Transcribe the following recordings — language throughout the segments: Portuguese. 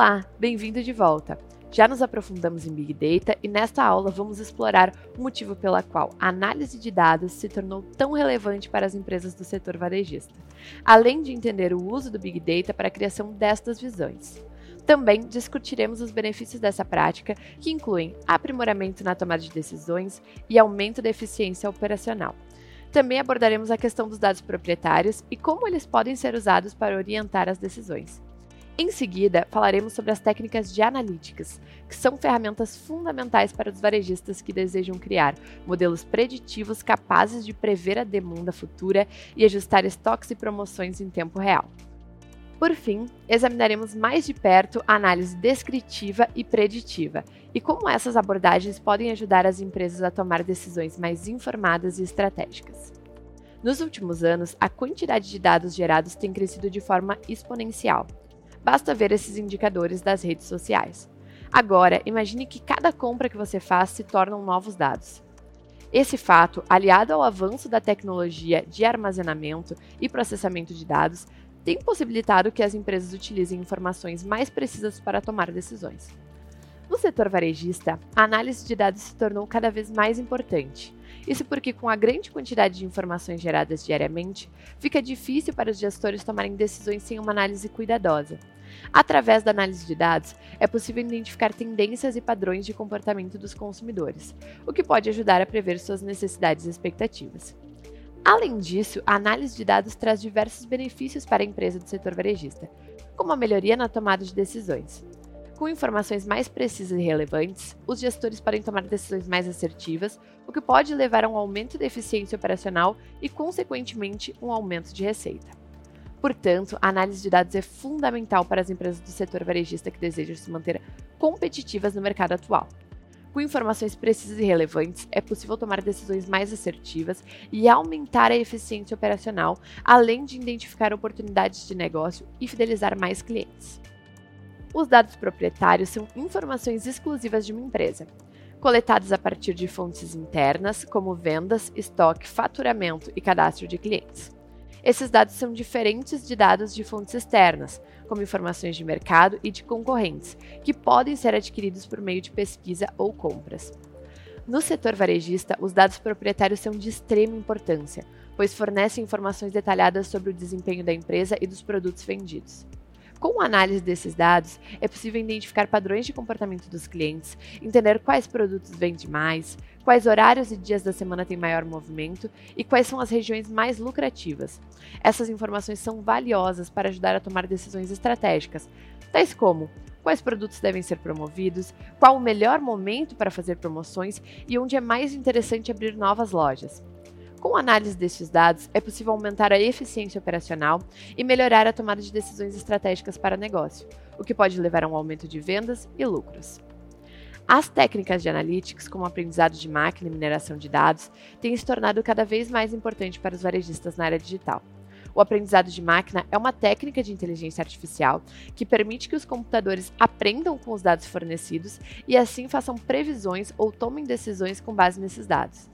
Olá, bem-vindo de volta. Já nos aprofundamos em Big Data e nesta aula vamos explorar o motivo pela qual a análise de dados se tornou tão relevante para as empresas do setor varejista, além de entender o uso do Big Data para a criação destas visões. Também discutiremos os benefícios dessa prática, que incluem aprimoramento na tomada de decisões e aumento da eficiência operacional. Também abordaremos a questão dos dados proprietários e como eles podem ser usados para orientar as decisões. Em seguida, falaremos sobre as técnicas de analíticas, que são ferramentas fundamentais para os varejistas que desejam criar modelos preditivos capazes de prever a demanda futura e ajustar estoques e promoções em tempo real. Por fim, examinaremos mais de perto a análise descritiva e preditiva e como essas abordagens podem ajudar as empresas a tomar decisões mais informadas e estratégicas. Nos últimos anos, a quantidade de dados gerados tem crescido de forma exponencial Basta ver esses indicadores das redes sociais. Agora, imagine que cada compra que você faz se tornam novos dados. Esse fato, aliado ao avanço da tecnologia de armazenamento e processamento de dados, tem possibilitado que as empresas utilizem informações mais precisas para tomar decisões. No setor varejista, a análise de dados se tornou cada vez mais importante. Isso porque, com a grande quantidade de informações geradas diariamente, fica difícil para os gestores tomarem decisões sem uma análise cuidadosa. Através da análise de dados, é possível identificar tendências e padrões de comportamento dos consumidores, o que pode ajudar a prever suas necessidades e expectativas. Além disso, a análise de dados traz diversos benefícios para a empresa do setor varejista, como a melhoria na tomada de decisões. Com informações mais precisas e relevantes, os gestores podem tomar decisões mais assertivas, o que pode levar a um aumento da eficiência operacional e, consequentemente, um aumento de receita. Portanto, a análise de dados é fundamental para as empresas do setor varejista que desejam se manter competitivas no mercado atual. Com informações precisas e relevantes, é possível tomar decisões mais assertivas e aumentar a eficiência operacional, além de identificar oportunidades de negócio e fidelizar mais clientes. Os dados proprietários são informações exclusivas de uma empresa, coletadas a partir de fontes internas, como vendas, estoque, faturamento e cadastro de clientes. Esses dados são diferentes de dados de fontes externas, como informações de mercado e de concorrentes, que podem ser adquiridos por meio de pesquisa ou compras. No setor varejista, os dados proprietários são de extrema importância, pois fornecem informações detalhadas sobre o desempenho da empresa e dos produtos vendidos. Com a análise desses dados, é possível identificar padrões de comportamento dos clientes, entender quais produtos vendem mais, quais horários e dias da semana têm maior movimento e quais são as regiões mais lucrativas. Essas informações são valiosas para ajudar a tomar decisões estratégicas, tais como quais produtos devem ser promovidos, qual o melhor momento para fazer promoções e onde é mais interessante abrir novas lojas. Com a análise destes dados, é possível aumentar a eficiência operacional e melhorar a tomada de decisões estratégicas para negócio, o que pode levar a um aumento de vendas e lucros. As técnicas de analytics, como aprendizado de máquina e mineração de dados, têm se tornado cada vez mais importante para os varejistas na área digital. O aprendizado de máquina é uma técnica de inteligência artificial que permite que os computadores aprendam com os dados fornecidos e assim façam previsões ou tomem decisões com base nesses dados.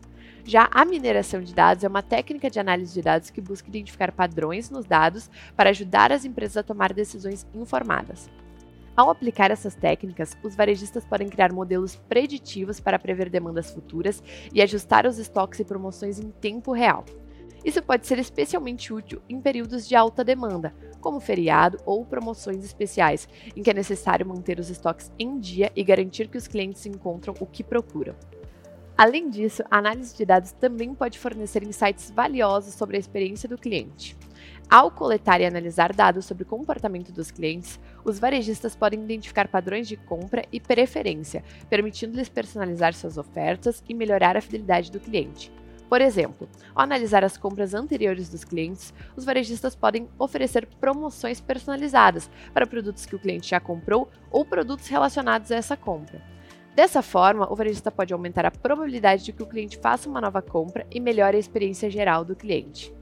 Já a mineração de dados é uma técnica de análise de dados que busca identificar padrões nos dados para ajudar as empresas a tomar decisões informadas. Ao aplicar essas técnicas, os varejistas podem criar modelos preditivos para prever demandas futuras e ajustar os estoques e promoções em tempo real. Isso pode ser especialmente útil em períodos de alta demanda, como feriado ou promoções especiais, em que é necessário manter os estoques em dia e garantir que os clientes encontram o que procuram. Além disso, a análise de dados também pode fornecer insights valiosos sobre a experiência do cliente. Ao coletar e analisar dados sobre o comportamento dos clientes, os varejistas podem identificar padrões de compra e preferência, permitindo-lhes personalizar suas ofertas e melhorar a fidelidade do cliente. Por exemplo, ao analisar as compras anteriores dos clientes, os varejistas podem oferecer promoções personalizadas para produtos que o cliente já comprou ou produtos relacionados a essa compra. Dessa forma, o varejista pode aumentar a probabilidade de que o cliente faça uma nova compra e melhore a experiência geral do cliente.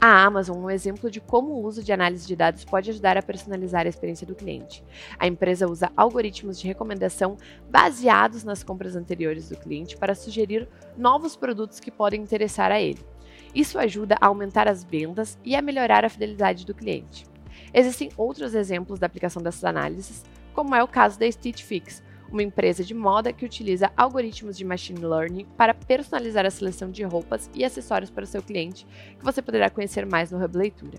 A Amazon é um exemplo de como o uso de análise de dados pode ajudar a personalizar a experiência do cliente. A empresa usa algoritmos de recomendação baseados nas compras anteriores do cliente para sugerir novos produtos que podem interessar a ele. Isso ajuda a aumentar as vendas e a melhorar a fidelidade do cliente. Existem outros exemplos da aplicação dessas análises, como é o caso da Stitch Fix, uma empresa de moda que utiliza algoritmos de machine learning para personalizar a seleção de roupas e acessórios para o seu cliente, que você poderá conhecer mais no Hub Leitura.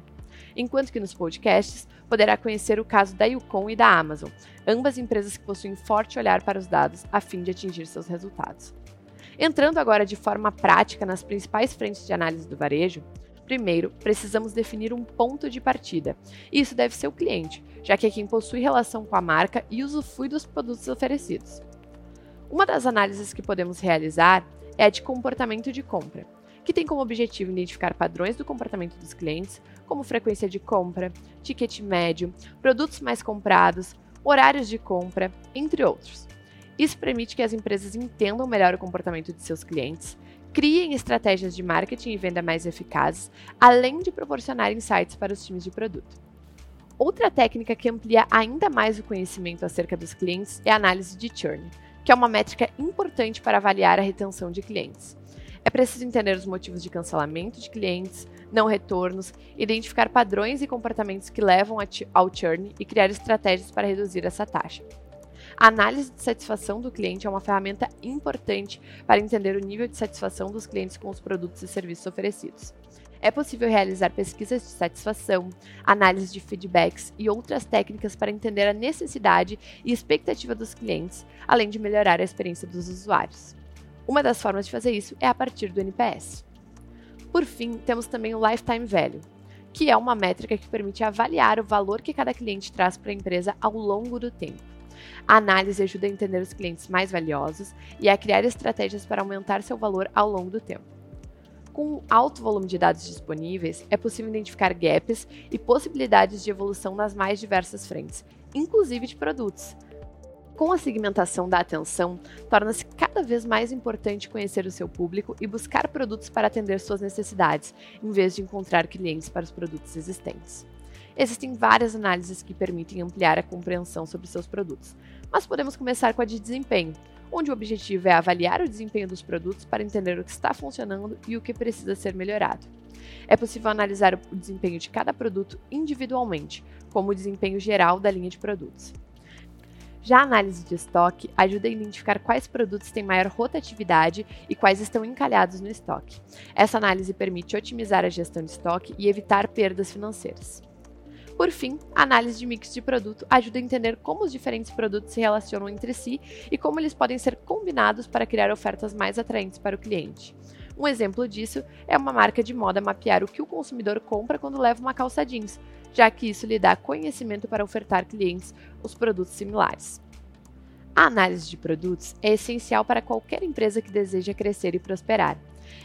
Enquanto que nos podcasts poderá conhecer o caso da Yukon e da Amazon, ambas empresas que possuem forte olhar para os dados a fim de atingir seus resultados. Entrando agora de forma prática nas principais frentes de análise do varejo, Primeiro, precisamos definir um ponto de partida. Isso deve ser o cliente, já que é quem possui relação com a marca e usufrui dos produtos oferecidos. Uma das análises que podemos realizar é a de comportamento de compra, que tem como objetivo identificar padrões do comportamento dos clientes, como frequência de compra, ticket médio, produtos mais comprados, horários de compra, entre outros. Isso permite que as empresas entendam melhor o comportamento de seus clientes criem estratégias de marketing e venda mais eficazes, além de proporcionar insights para os times de produto. Outra técnica que amplia ainda mais o conhecimento acerca dos clientes é a análise de churn, que é uma métrica importante para avaliar a retenção de clientes. É preciso entender os motivos de cancelamento de clientes, não retornos, identificar padrões e comportamentos que levam ao churn e criar estratégias para reduzir essa taxa. A análise de satisfação do cliente é uma ferramenta importante para entender o nível de satisfação dos clientes com os produtos e serviços oferecidos. É possível realizar pesquisas de satisfação, análise de feedbacks e outras técnicas para entender a necessidade e expectativa dos clientes, além de melhorar a experiência dos usuários. Uma das formas de fazer isso é a partir do NPS. Por fim, temos também o Lifetime Value, que é uma métrica que permite avaliar o valor que cada cliente traz para a empresa ao longo do tempo. A análise ajuda a entender os clientes mais valiosos e a criar estratégias para aumentar seu valor ao longo do tempo. Com alto volume de dados disponíveis, é possível identificar gaps e possibilidades de evolução nas mais diversas frentes, inclusive de produtos. Com a segmentação da atenção, torna-se cada vez mais importante conhecer o seu público e buscar produtos para atender suas necessidades, em vez de encontrar clientes para os produtos existentes. Existem várias análises que permitem ampliar a compreensão sobre seus produtos, mas podemos começar com a de desempenho, onde o objetivo é avaliar o desempenho dos produtos para entender o que está funcionando e o que precisa ser melhorado. É possível analisar o desempenho de cada produto individualmente, como o desempenho geral da linha de produtos. Já a análise de estoque ajuda a identificar quais produtos têm maior rotatividade e quais estão encalhados no estoque. Essa análise permite otimizar a gestão de estoque e evitar perdas financeiras. Por fim, a análise de mix de produto ajuda a entender como os diferentes produtos se relacionam entre si e como eles podem ser combinados para criar ofertas mais atraentes para o cliente. Um exemplo disso é uma marca de moda mapear o que o consumidor compra quando leva uma calça jeans, já que isso lhe dá conhecimento para ofertar clientes os produtos similares. A análise de produtos é essencial para qualquer empresa que deseja crescer e prosperar.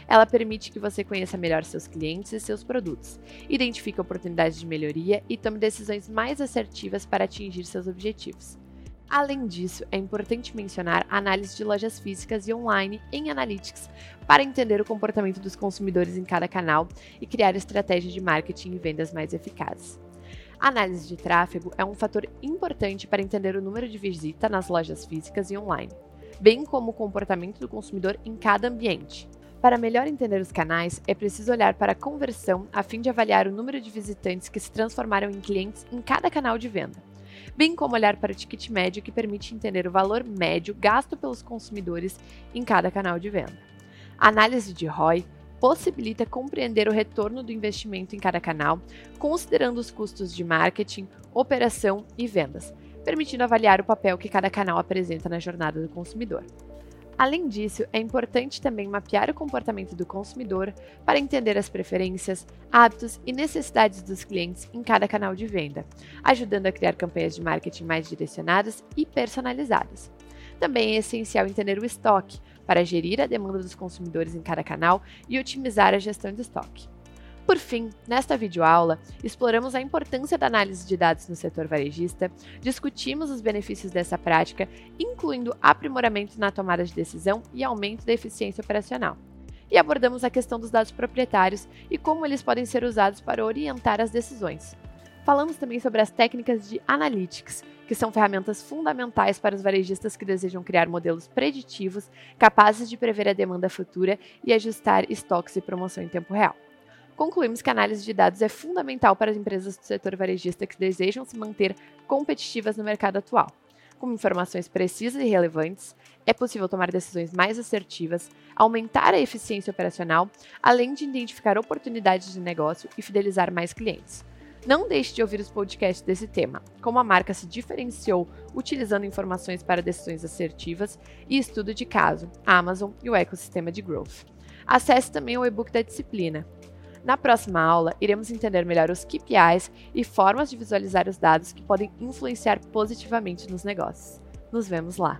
Ela permite que você conheça melhor seus clientes e seus produtos, identifique oportunidades de melhoria e tome decisões mais assertivas para atingir seus objetivos. Além disso, é importante mencionar a análise de lojas físicas e online em Analytics para entender o comportamento dos consumidores em cada canal e criar estratégias de marketing e vendas mais eficazes. A análise de tráfego é um fator importante para entender o número de visita nas lojas físicas e online, bem como o comportamento do consumidor em cada ambiente. Para melhor entender os canais, é preciso olhar para a conversão a fim de avaliar o número de visitantes que se transformaram em clientes em cada canal de venda, bem como olhar para o ticket médio que permite entender o valor médio gasto pelos consumidores em cada canal de venda. A análise de ROI possibilita compreender o retorno do investimento em cada canal, considerando os custos de marketing, operação e vendas, permitindo avaliar o papel que cada canal apresenta na jornada do consumidor. Além disso, é importante também mapear o comportamento do consumidor para entender as preferências, hábitos e necessidades dos clientes em cada canal de venda, ajudando a criar campanhas de marketing mais direcionadas e personalizadas. Também é essencial entender o estoque para gerir a demanda dos consumidores em cada canal e otimizar a gestão de estoque. Por fim, nesta videoaula, exploramos a importância da análise de dados no setor varejista, discutimos os benefícios dessa prática, incluindo aprimoramento na tomada de decisão e aumento da eficiência operacional. E abordamos a questão dos dados proprietários e como eles podem ser usados para orientar as decisões. Falamos também sobre as técnicas de analytics, que são ferramentas fundamentais para os varejistas que desejam criar modelos preditivos capazes de prever a demanda futura e ajustar estoques e promoção em tempo real. Concluímos que a análise de dados é fundamental para as empresas do setor varejista que desejam se manter competitivas no mercado atual. Com informações precisas e relevantes, é possível tomar decisões mais assertivas, aumentar a eficiência operacional, além de identificar oportunidades de negócio e fidelizar mais clientes. Não deixe de ouvir os podcasts desse tema, como a marca se diferenciou utilizando informações para decisões assertivas e estudo de caso, Amazon e o ecossistema de growth. Acesse também o e-book da disciplina. Na próxima aula, iremos entender melhor os KPIs e formas de visualizar os dados que podem influenciar positivamente nos negócios. Nos vemos lá!